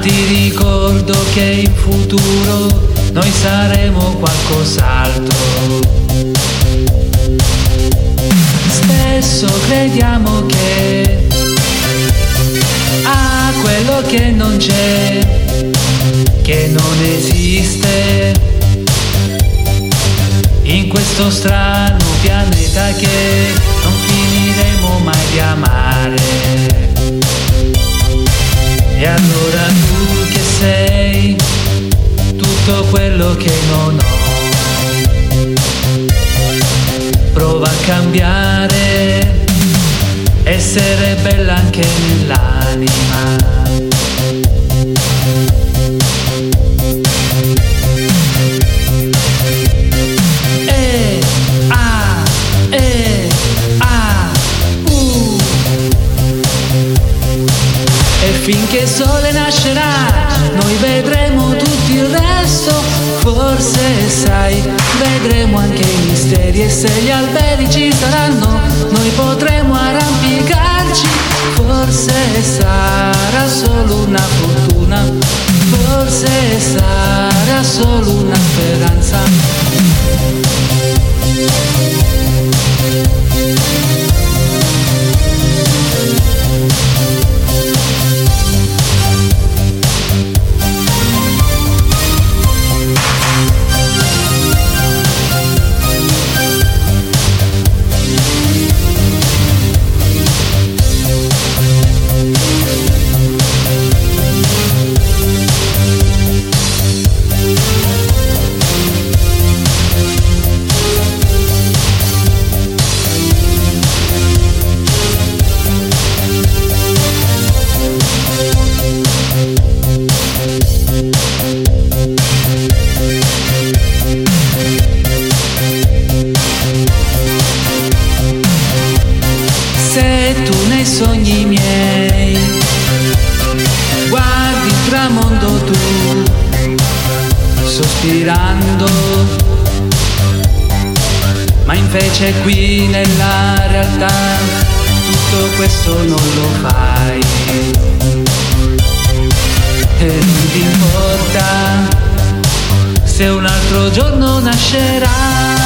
ti ricordo che in futuro noi saremo qualcos'altro. Spesso crediamo che a quello che non c'è, che non esiste, in questo strano pianeta che non finiremo mai di amare. E allora tutto quello che non ho. Prova a cambiare, essere bella anche nell'anima. E finché il sole nascerà, noi vedremo tutto il resto. Forse sai, vedremo anche i misteri e se gli alberi ci saranno, noi potremo arrampicarci. Forse sarà solo una fortuna, sogni miei guardi il tramonto tu, sospirando, ma invece qui nella realtà tutto questo non lo fai. E non ti importa se un altro giorno nascerà.